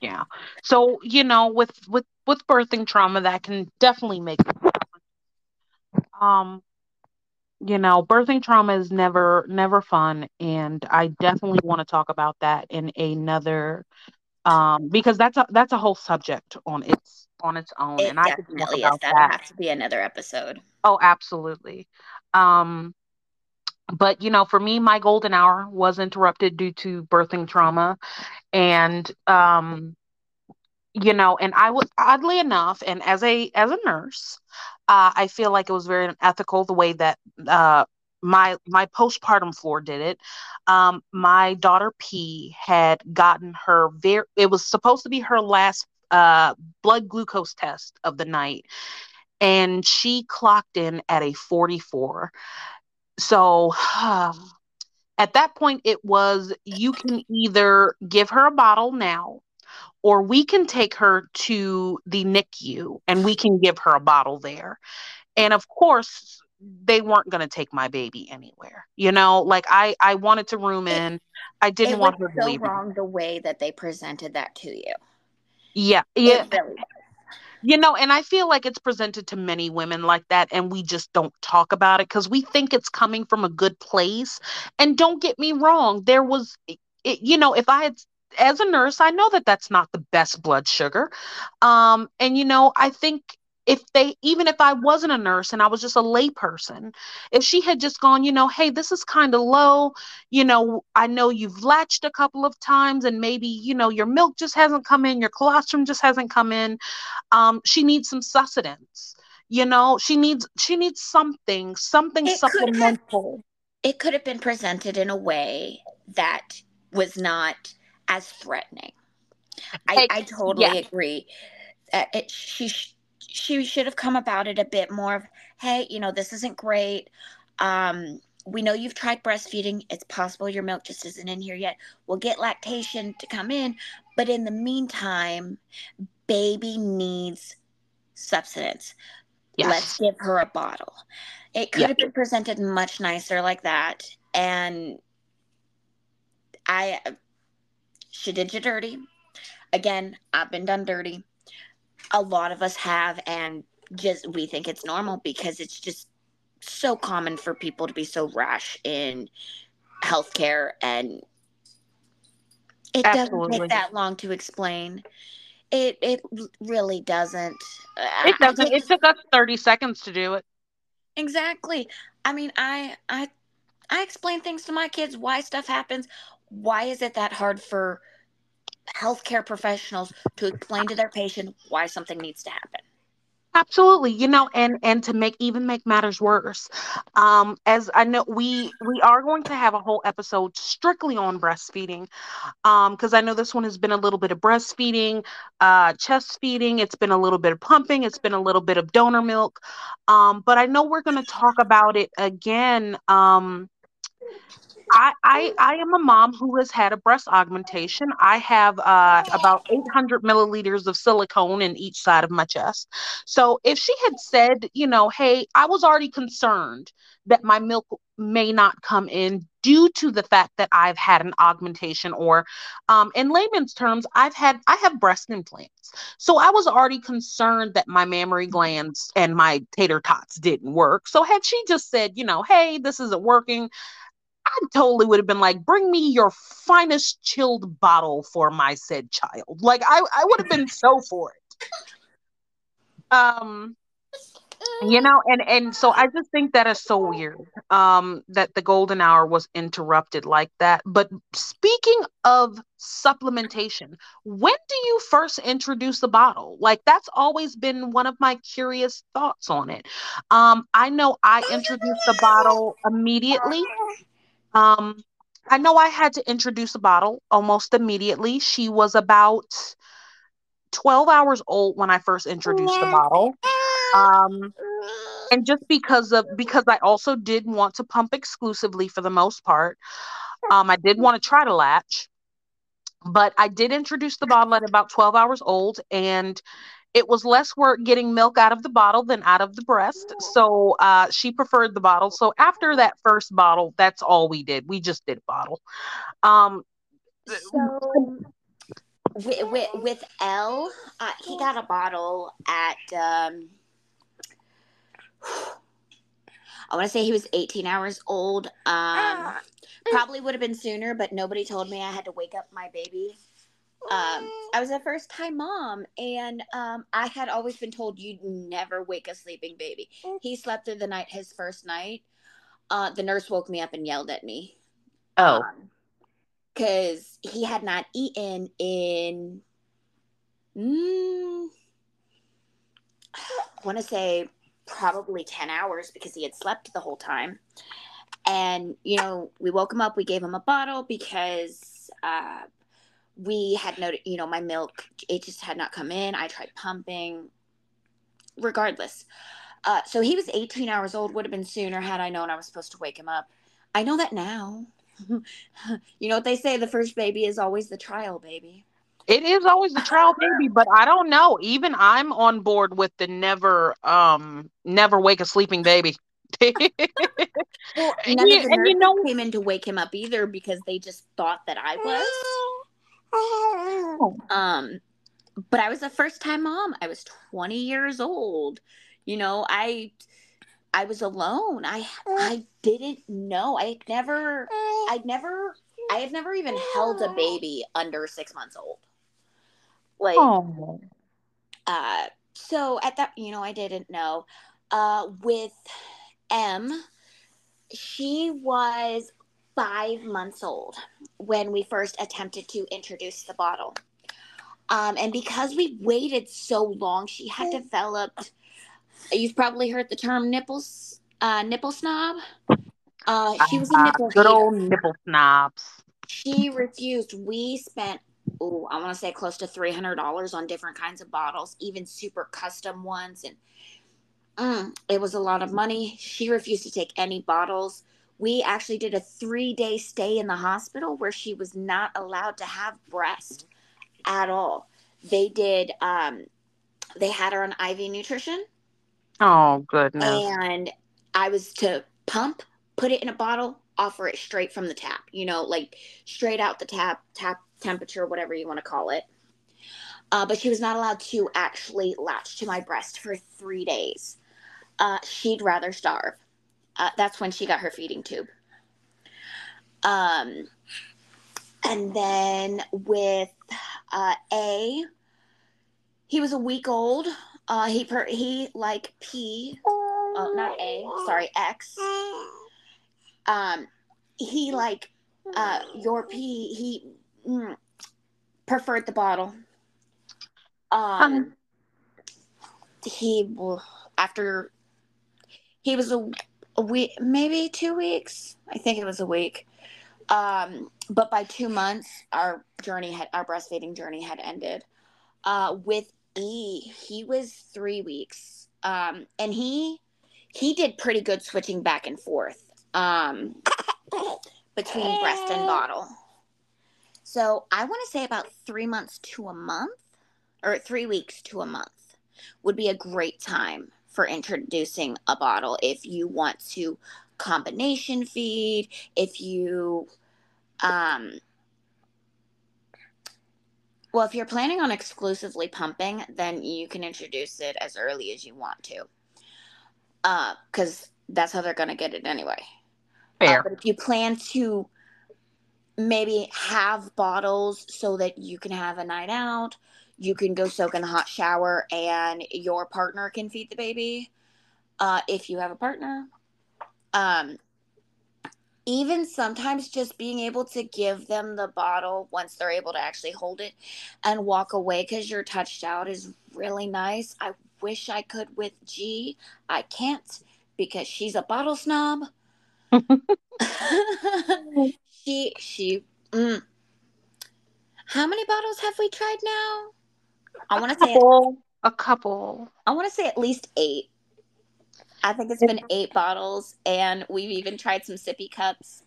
yeah. So you know with with with birthing trauma that can definitely make um you know birthing trauma is never never fun. And i definitely want to talk about that in another um because that's a that's a whole subject on its on its own.
It and i could talk about that that. have to be another episode.
Oh absolutely. Um but you know for me my golden hour was interrupted due to birthing trauma. And um you know and i was oddly enough and as a as a nurse uh, i feel like it was very unethical the way that uh, my my postpartum floor did it. Um, my daughter p had gotten her very it was supposed to be her last uh, blood glucose test of the night. And she clocked in at a 44 so at that point it was you can either give her a bottle now or we can take her to the NICU and we can give her a bottle there. And of course, they weren't going to take my baby anywhere. You know, like I I wanted to room in. I didn't want her to so leave.
wrong the way that they presented that to you.
Yeah, yeah. Really you know, and I feel like it's presented to many women like that, and we just don't talk about it because we think it's coming from a good place. And don't get me wrong, there was, it, you know, if I had as a nurse, I know that that's not the best blood sugar. Um, and, you know, I think if they, even if I wasn't a nurse and I was just a layperson, if she had just gone, you know, hey, this is kind of low, you know, I know you've latched a couple of times and maybe, you know, your milk just hasn't come in, your colostrum just hasn't come in. Um, she needs some sustenance you know she needs she needs something something it supplemental
could have, it could have been presented in a way that was not as threatening. I, I totally yeah. agree. Uh, it, she she should have come about it a bit more of, hey, you know, this isn't great. Um, we know you've tried breastfeeding. It's possible your milk just isn't in here yet. We'll get lactation to come in, but in the meantime, baby needs substance. Yes. Let's give her a bottle. It could have been presented much nicer like that. And I she did you dirty. Again, I've been done dirty. A lot of us have, and just we think it's normal because it's just so common for people to be so rash in healthcare and it Absolutely. doesn't take that long to explain. It it really doesn't.
It doesn't. it took us 30 seconds to do it.
Exactly. I mean, I I I explain things to my kids why stuff happens. Why is it that hard for healthcare professionals to explain to their patient why something needs to happen?
absolutely you know and and to make even make matters worse um as i know we we are going to have a whole episode strictly on breastfeeding um because i know this one has been a little bit of breastfeeding uh chest feeding it's been a little bit of pumping it's been a little bit of donor milk um but i know we're going to talk about it again um I, I am a mom who has had a breast augmentation. I have uh, about 800 milliliters of silicone in each side of my chest. So if she had said, you know, hey, I was already concerned that my milk may not come in due to the fact that I've had an augmentation, or um, in layman's terms, I've had I have breast implants. So I was already concerned that my mammary glands and my tater tots didn't work. So had she just said, you know, hey, this isn't working totally would have been like, bring me your finest chilled bottle for my said child. Like I, I would have been so for it. Um you know and and so i just think that is so weird um that the golden hour was interrupted like that but speaking of supplementation when do you first introduce the bottle like that's always been one of my curious thoughts on it um i know i introduced the bottle immediately um, I know I had to introduce a bottle almost immediately. She was about 12 hours old when I first introduced the bottle. Um, and just because of because I also did want to pump exclusively for the most part. Um, I did want to try to latch, but I did introduce the bottle at about 12 hours old and it was less work getting milk out of the bottle than out of the breast. So uh, she preferred the bottle. So after that first bottle, that's all we did. We just did bottle. Um,
so with, with, with L, uh, he got a bottle at. Um, I want to say he was 18 hours old. Um, probably would have been sooner, but nobody told me I had to wake up my baby um, I was a first time mom, and um, I had always been told you'd never wake a sleeping baby. He slept through the night his first night. Uh, the nurse woke me up and yelled at me.
Oh.
Because um, he had not eaten in, mm, I want to say probably 10 hours because he had slept the whole time. And, you know, we woke him up, we gave him a bottle because uh, we had no, you know, my milk, it just had not come in. I tried pumping. Regardless. Uh, so he was 18 hours old, would have been sooner had I known I was supposed to wake him up. I know that now. you know what they say the first baby is always the trial baby.
It is always the trial baby, but I don't know. Even I'm on board with the never um never wake a sleeping baby. well,
none and, of the and you know, came in to wake him up either because they just thought that I was. Um, but I was a first time mom. I was 20 years old. You know, I I was alone. I I didn't know. I never I'd never I had never even held a baby under 6 months old. Like oh. uh so at that, you know, I didn't know. Uh with M, she was five months old when we first attempted to introduce the bottle. Um, and because we waited so long, she had developed. You've probably heard the term nipples, uh, nipple snob. Uh, she was a nipple. Uh,
good old nipple snobs.
She refused. We spent, oh, I want to say close to three hundred dollars on different kinds of bottles, even super custom ones, and mm, it was a lot of money. She refused to take any bottles we actually did a three day stay in the hospital where she was not allowed to have breast at all. They did, um, they had her on IV nutrition.
Oh, goodness.
And I was to pump, put it in a bottle, offer it straight from the tap, you know, like straight out the tap, tap temperature, whatever you want to call it. Uh, but she was not allowed to actually latch to my breast for three days. Uh, she'd rather starve. Uh, that's when she got her feeding tube. Um, and then with uh, A, he was a week old. Uh, he per- he like P, uh, not A, sorry X. Um, he like uh, your P. He mm, preferred the bottle. Um, he after he was a, a week, maybe two weeks. I think it was a week. Um, but by two months, our journey had our breastfeeding journey had ended. Uh, with E, he was three weeks, um, and he he did pretty good switching back and forth um, between breast and bottle. So I want to say about three months to a month, or three weeks to a month, would be a great time for introducing a bottle if you want to combination feed, if you um well, if you're planning on exclusively pumping, then you can introduce it as early as you want to. Uh, because that's how they're gonna get it anyway.
Fair.
Uh, but if you plan to maybe have bottles so that you can have a night out, you can go soak in a hot shower and your partner can feed the baby. Uh, if you have a partner, um, even sometimes just being able to give them the bottle once they're able to actually hold it and walk away because you're touched out is really nice. I wish I could with G. I can't because she's a bottle snob. she she mm. how many bottles have we tried now? I want to say
a couple.
I want to say at least eight. I think it's been eight bottles, and we've even tried some sippy cups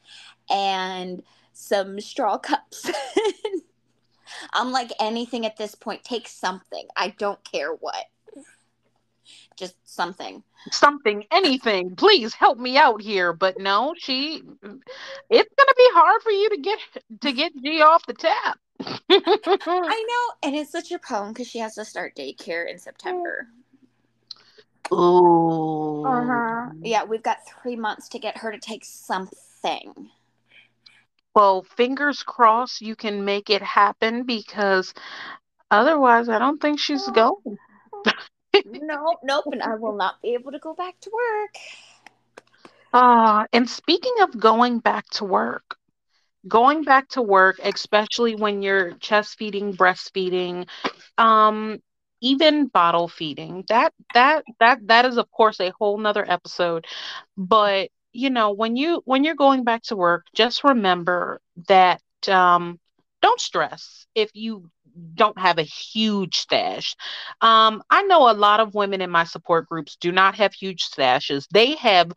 and some straw cups. I'm like anything at this point. Take something. I don't care what. Just something.
Something, anything. Please help me out here. But no, she. It's gonna be hard for you to get to get G off the tap.
I know, and it's such a problem because she has to start daycare in September.
Oh.
Uh-huh. Yeah, we've got three months to get her to take something.
Well, fingers crossed you can make it happen because otherwise, I don't think she's going.
nope, nope, and I will not be able to go back to work.
Uh, and speaking of going back to work, going back to work, especially when you're chest feeding, breastfeeding, um, even bottle feeding that that that that is of course a whole nother episode but you know when you when you're going back to work just remember that um don't stress if you don't have a huge stash. Um, I know a lot of women in my support groups do not have huge stashes. They have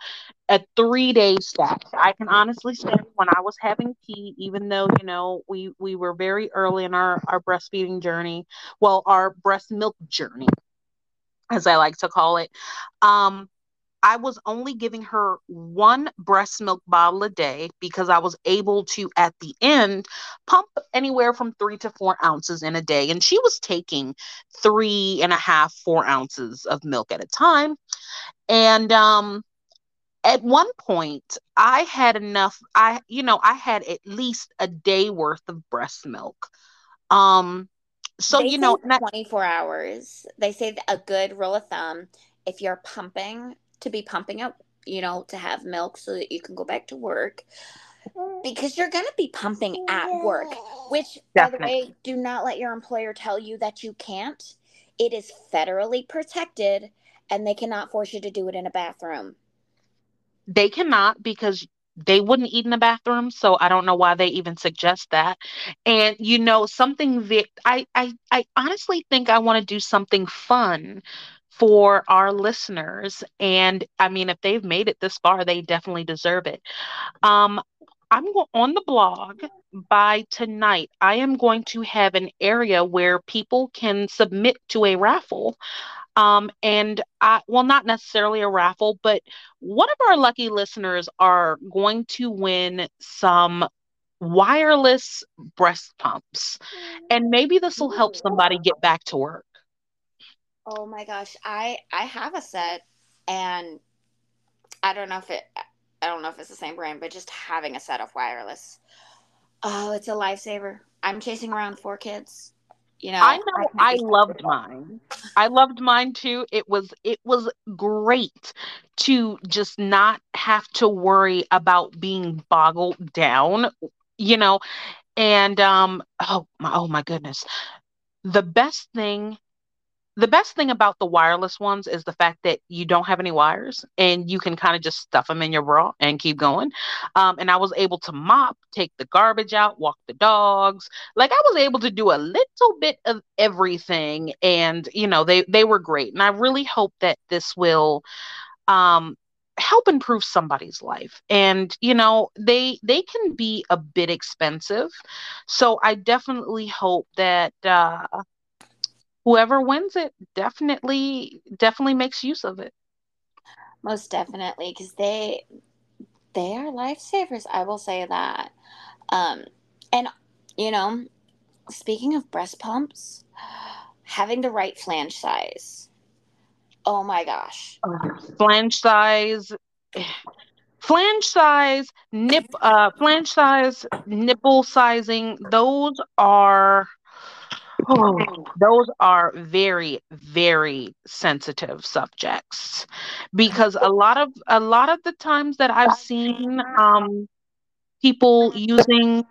a three day stash. I can honestly say when I was having P, even though you know we we were very early in our our breastfeeding journey, well, our breast milk journey, as I like to call it. Um, I was only giving her one breast milk bottle a day because I was able to, at the end, pump anywhere from three to four ounces in a day. And she was taking three and a half, four ounces of milk at a time. And um, at one point, I had enough, I, you know, I had at least a day worth of breast milk. Um, so,
they
you know,
24 hours. They say a good rule of thumb if you're pumping to be pumping out, you know, to have milk so that you can go back to work. Mm. Because you're going to be pumping at work, which, Definitely. by the way, do not let your employer tell you that you can't. It is federally protected and they cannot force you to do it in a bathroom.
They cannot because they wouldn't eat in the bathroom so i don't know why they even suggest that and you know something that i i, I honestly think i want to do something fun for our listeners. And I mean, if they've made it this far, they definitely deserve it. Um, I'm on the blog by tonight. I am going to have an area where people can submit to a raffle. Um, and I, well, not necessarily a raffle, but one of our lucky listeners are going to win some wireless breast pumps. And maybe this will help somebody get back to work.
Oh my gosh, I I have a set and I don't know if it I don't know if it's the same brand, but just having a set of wireless. Oh, it's a lifesaver. I'm chasing around four kids. You know,
I know I, I loved mine. I loved mine too. It was it was great to just not have to worry about being boggled down, you know. And um oh my oh my goodness. The best thing the best thing about the wireless ones is the fact that you don't have any wires and you can kind of just stuff them in your bra and keep going. Um, and I was able to mop, take the garbage out, walk the dogs. Like I was able to do a little bit of everything, and you know they they were great. And I really hope that this will um, help improve somebody's life and you know they they can be a bit expensive so i definitely hope that uh whoever wins it definitely definitely makes use of it.
Most definitely because they they are lifesavers i will say that. Um and you know speaking of breast pumps having the right flange size. Oh my gosh.
Flange size flange size nip uh flange size nipple sizing those are Those are very, very sensitive subjects because a lot of a lot of the times that I've seen um, people using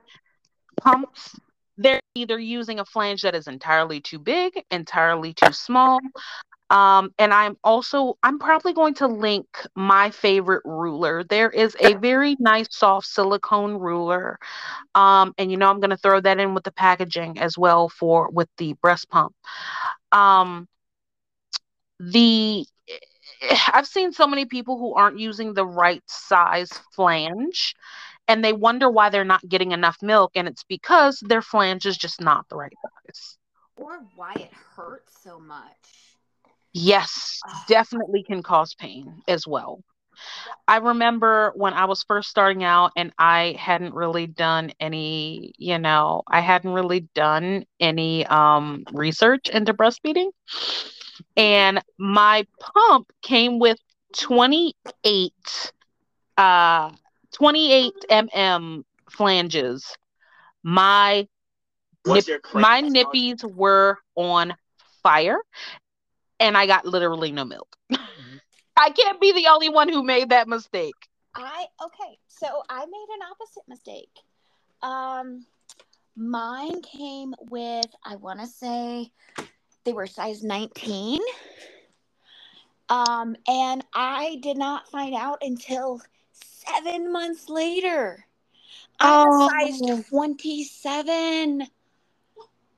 pumps, they're either using a flange that is entirely too big, entirely too small. Um, and I'm also I'm probably going to link my favorite ruler. There is a very nice soft silicone ruler um, and you know, I'm going to throw that in with the packaging as well for with the breast pump. Um, the I've seen so many people who aren't using the right size flange and they wonder why they're not getting enough milk and it's because their flange is just not the right size
or why it hurts so much
yes definitely can cause pain as well I remember when I was first starting out and I hadn't really done any, you know, I hadn't really done any um, research into breastfeeding. And my pump came with 28 uh 28 mm flanges. My nip, my nippies were on fire and I got literally no milk. I can't be the only one who made that mistake.
I okay, so I made an opposite mistake. Um mine came with I want to say they were size 19. Um and I did not find out until 7 months later. I'm oh. size 27.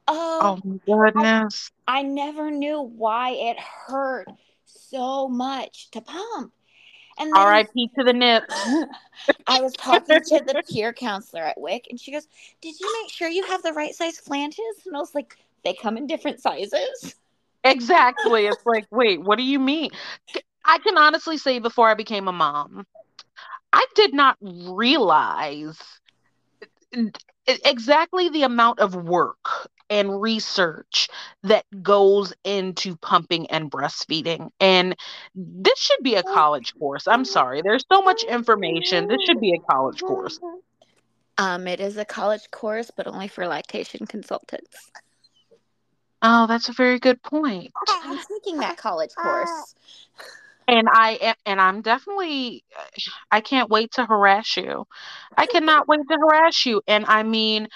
Oh, oh goodness.
I, I never knew why it hurt so much to pump.
And then, R.I.P. to the nip.
I was talking to the peer counselor at WIC, and she goes, "Did you make sure you have the right size flanges?" And I was like, "They come in different sizes."
Exactly. It's like, wait, what do you mean? I can honestly say, before I became a mom, I did not realize exactly the amount of work and research that goes into pumping and breastfeeding. And this should be a college course. I'm sorry. There's so much information. This should be a college course.
Um, it is a college course, but only for lactation consultants.
Oh, that's a very good point.
I'm taking that college course.
And I and I'm definitely I can't wait to harass you. I cannot wait to harass you. And I mean,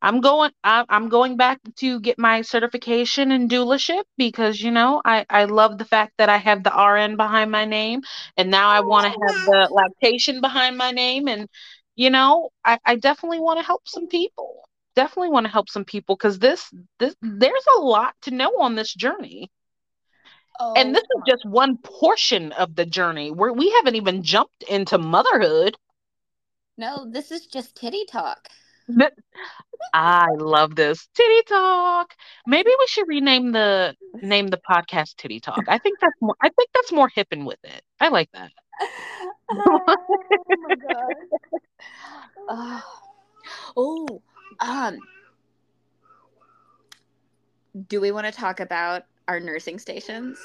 I'm going I'm going back to get my certification in doulaship because you know I I love the fact that I have the RN behind my name and now I want to have the oh, lactation behind my name and you know I I definitely want to help some people. Definitely want to help some people cuz this this there's a lot to know on this journey. Oh, and this is just one portion of the journey where we haven't even jumped into motherhood.
No, this is just titty talk.
I love this titty talk. Maybe we should rename the name the podcast titty talk. I think that's more. I think that's more hip and with it. I like that. oh my
god. Uh, oh, um, do we want to talk about our nursing stations?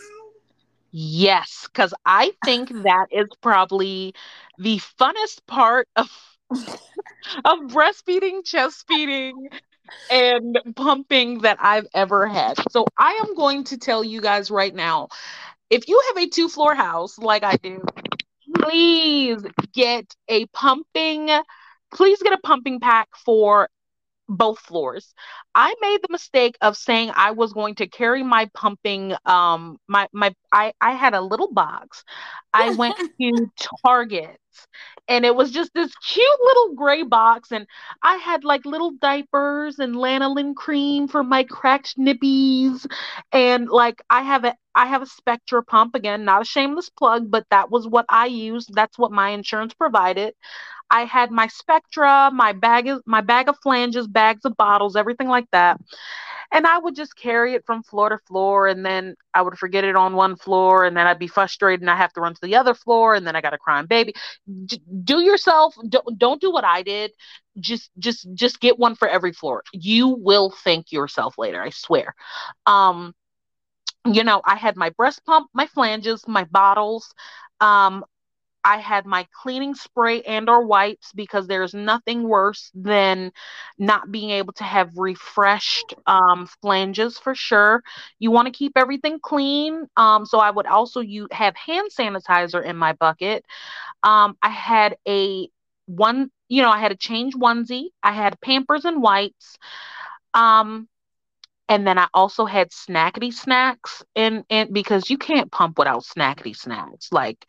Yes, because I think that is probably the funnest part of of breastfeeding, chest feeding, and pumping that I've ever had. So I am going to tell you guys right now if you have a two floor house like I do, please get a pumping, please get a pumping pack for both floors. I made the mistake of saying I was going to carry my pumping um my my I I had a little box. I went to Target and it was just this cute little gray box and I had like little diapers and lanolin cream for my cracked nippies and like I have a I have a Spectra pump again, not a shameless plug, but that was what I used. That's what my insurance provided. I had my Spectra, my bag my bag of flanges, bags of bottles, everything like that. And I would just carry it from floor to floor, and then I would forget it on one floor, and then I'd be frustrated, and I have to run to the other floor, and then I got a crying baby. do yourself, don't don't do what I did. Just just just get one for every floor. You will thank yourself later. I swear. Um, you know, I had my breast pump, my flanges, my bottles. Um, I had my cleaning spray and or wipes because there's nothing worse than not being able to have refreshed um, flanges for sure. You want to keep everything clean. Um, so I would also you have hand sanitizer in my bucket. Um, I had a one, you know, I had a change onesie. I had Pampers and wipes. Um, and then I also had snackety snacks and and because you can't pump without snackety snacks. Like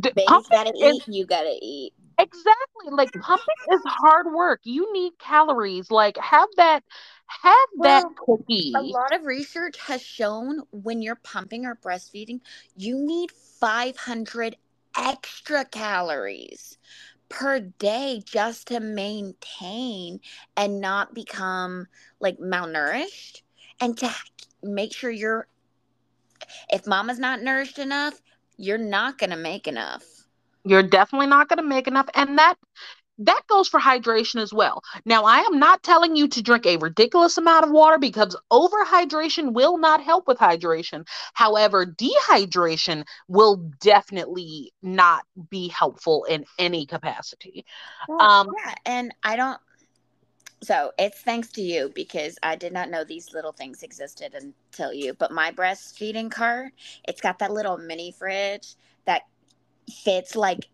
baby's gotta is, eat, you gotta eat.
Exactly. Like pumping is hard work. You need calories. Like have that have well, that cookie.
A lot of research has shown when you're pumping or breastfeeding, you need 500 extra calories per day just to maintain and not become like malnourished and to make sure you're if mama's not nourished enough you're not going to make enough
you're definitely not going to make enough and that that goes for hydration as well. Now, I am not telling you to drink a ridiculous amount of water because overhydration will not help with hydration. However, dehydration will definitely not be helpful in any capacity.
Well, um, yeah, and I don't so it's thanks to you because I did not know these little things existed until you. But my breastfeeding cart, it's got that little mini fridge that fits like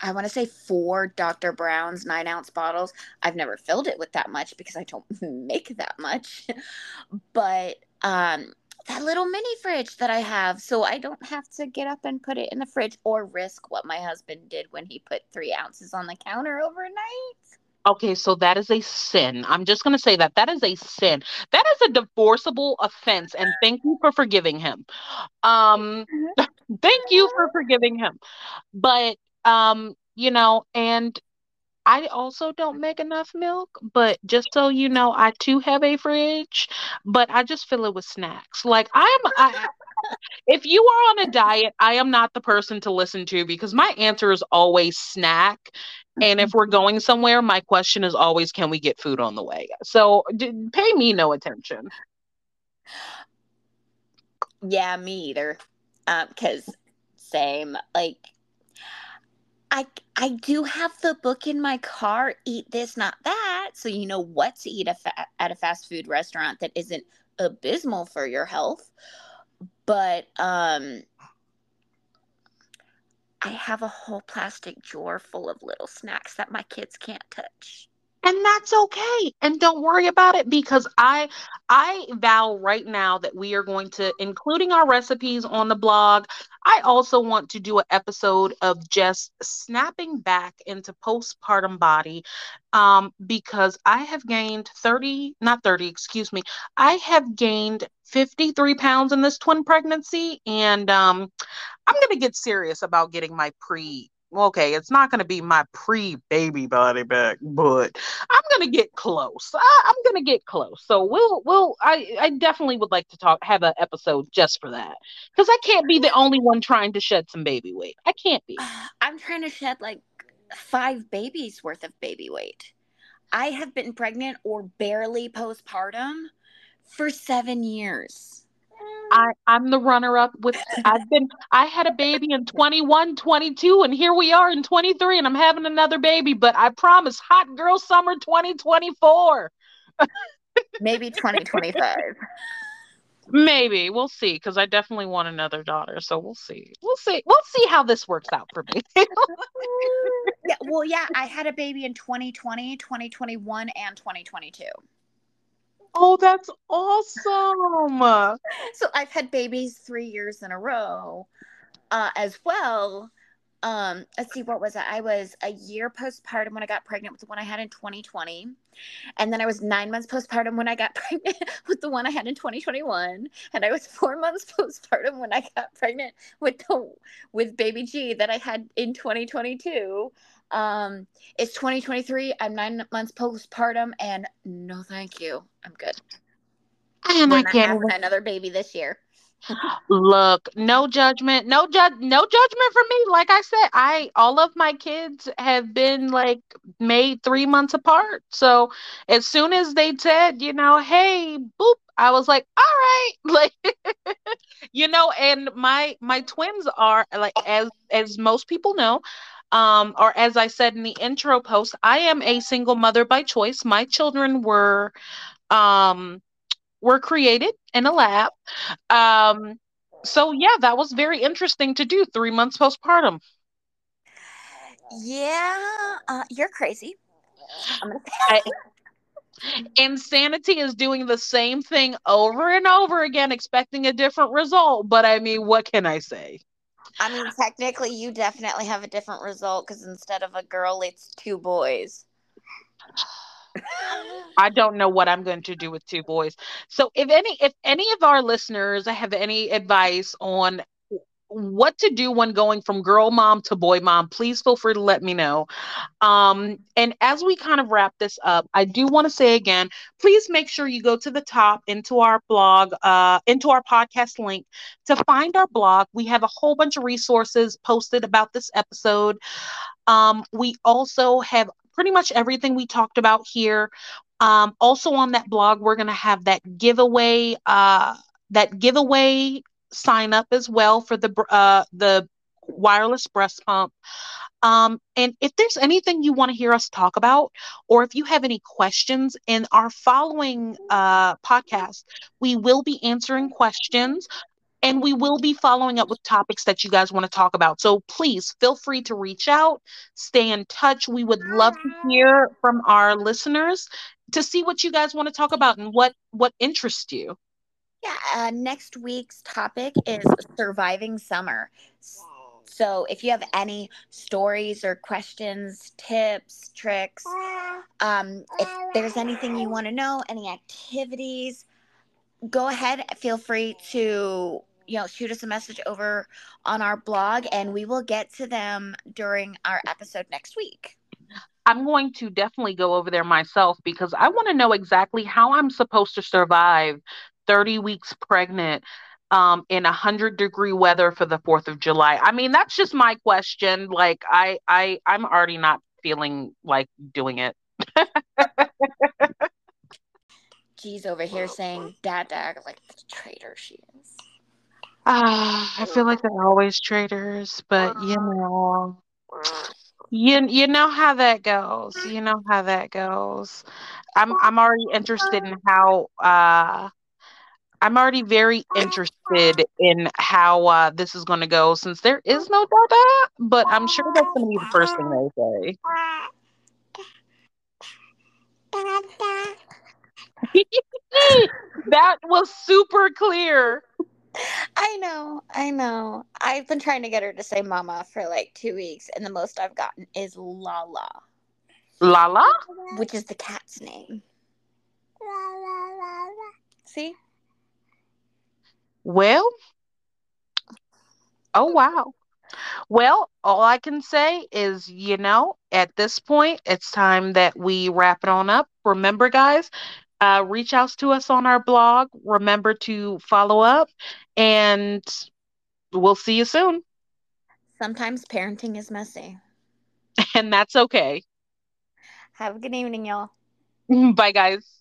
I want to say four Dr. Brown's nine ounce bottles. I've never filled it with that much because I don't make that much. but um, that little mini fridge that I have, so I don't have to get up and put it in the fridge or risk what my husband did when he put three ounces on the counter overnight.
Okay, so that is a sin. I'm just going to say that that is a sin. That is a divorceable offense and thank you for forgiving him. Um thank you for forgiving him. But um you know, and I also don't make enough milk, but just so you know, I too have a fridge, but I just fill it with snacks. Like I'm I, if you are on a diet, I am not the person to listen to because my answer is always snack. And if we're going somewhere, my question is always, can we get food on the way? So d- pay me no attention.
Yeah, me either. Because um, same, like I I do have the book in my car, eat this, not that, so you know what to eat a fa- at a fast food restaurant that isn't abysmal for your health. But um I have a whole plastic drawer full of little snacks that my kids can't touch
and that's okay and don't worry about it because i i vow right now that we are going to including our recipes on the blog i also want to do an episode of just snapping back into postpartum body um, because i have gained 30 not 30 excuse me i have gained 53 pounds in this twin pregnancy and um, i'm going to get serious about getting my pre okay, it's not going to be my pre-baby body back, but I'm going to get close. I, am going to get close. So we'll we'll I I definitely would like to talk have an episode just for that because I can't be the only one trying to shed some baby weight. I can't be.
I'm trying to shed like five babies worth of baby weight. I have been pregnant or barely postpartum for seven years.
I, I'm the runner up with I've been I had a baby in 21, 22, and here we are in 23, and I'm having another baby, but I promise hot girl summer 2024.
Maybe 2025.
Maybe we'll see because I definitely want another daughter. So we'll see. We'll see. We'll see how this works out for me.
yeah, well, yeah, I had a baby in 2020, 2021, and 2022.
Oh, that's awesome.
so I've had babies three years in a row uh, as well. Um, let's see, what was I? I was a year postpartum when I got pregnant with the one I had in 2020. And then I was nine months postpartum when I got pregnant with the one I had in 2021. And I was four months postpartum when I got pregnant with the with baby G that I had in 2022. Um, it's 2023. I'm nine months postpartum, and no, thank you. I'm good.
I am not have
another baby this year.
Look, no judgment, no judge, no judgment for me. Like I said, I all of my kids have been like made three months apart. So as soon as they said, you know, hey, boop, I was like, all right, like, you know, and my my twins are like as as most people know, um, or as I said in the intro post, I am a single mother by choice. My children were um, were created in a lab. Um, so yeah, that was very interesting to do. Three months postpartum.
Yeah, uh, you're crazy.
I, insanity is doing the same thing over and over again, expecting a different result. But I mean, what can I say?
I mean, technically, you definitely have a different result because instead of a girl, it's two boys.
I don't know what I'm going to do with two boys. So if any if any of our listeners have any advice on what to do when going from girl mom to boy mom, please feel free to let me know. Um, and as we kind of wrap this up, I do want to say again, please make sure you go to the top into our blog, uh, into our podcast link to find our blog. We have a whole bunch of resources posted about this episode. Um, we also have pretty much everything we talked about here. Um, also on that blog, we're going to have that giveaway, uh, that giveaway sign up as well for the uh, the wireless breast pump. Um, and if there's anything you want to hear us talk about, or if you have any questions in our following uh, podcast, we will be answering questions and we will be following up with topics that you guys want to talk about. So please feel free to reach out, stay in touch. We would love to hear from our listeners to see what you guys want to talk about and what what interests you.
Yeah, uh, next week's topic is surviving summer. So if you have any stories or questions, tips, tricks, um, if there's anything you want to know, any activities, go ahead. Feel free to you know shoot us a message over on our blog, and we will get to them during our episode next week.
I'm going to definitely go over there myself because I want to know exactly how I'm supposed to survive 30 weeks pregnant um, in 100 degree weather for the 4th of July? I mean, that's just my question. Like, I, I, I'm already not feeling like doing it.
G's over here saying, "Dad, Dad, like the traitor she is."
Ah, uh, I feel like they're always traitors, but you know, you you know how that goes. You know how that goes. I'm I'm already interested in how uh I'm already very interested in how uh, this is going to go since there is no data, but I'm sure that's going to be the first thing they say. that was super clear.
I know, I know. I've been trying to get her to say mama for like two weeks, and the most I've gotten is Lala.
Lala?
Which is the cat's name. See?
Well, oh wow. Well, all I can say is, you know, at this point, it's time that we wrap it on up. Remember, guys, uh, reach out to us on our blog. Remember to follow up, and we'll see you soon.
Sometimes parenting is messy.
And that's okay.
Have a good evening, y'all.
Bye, guys.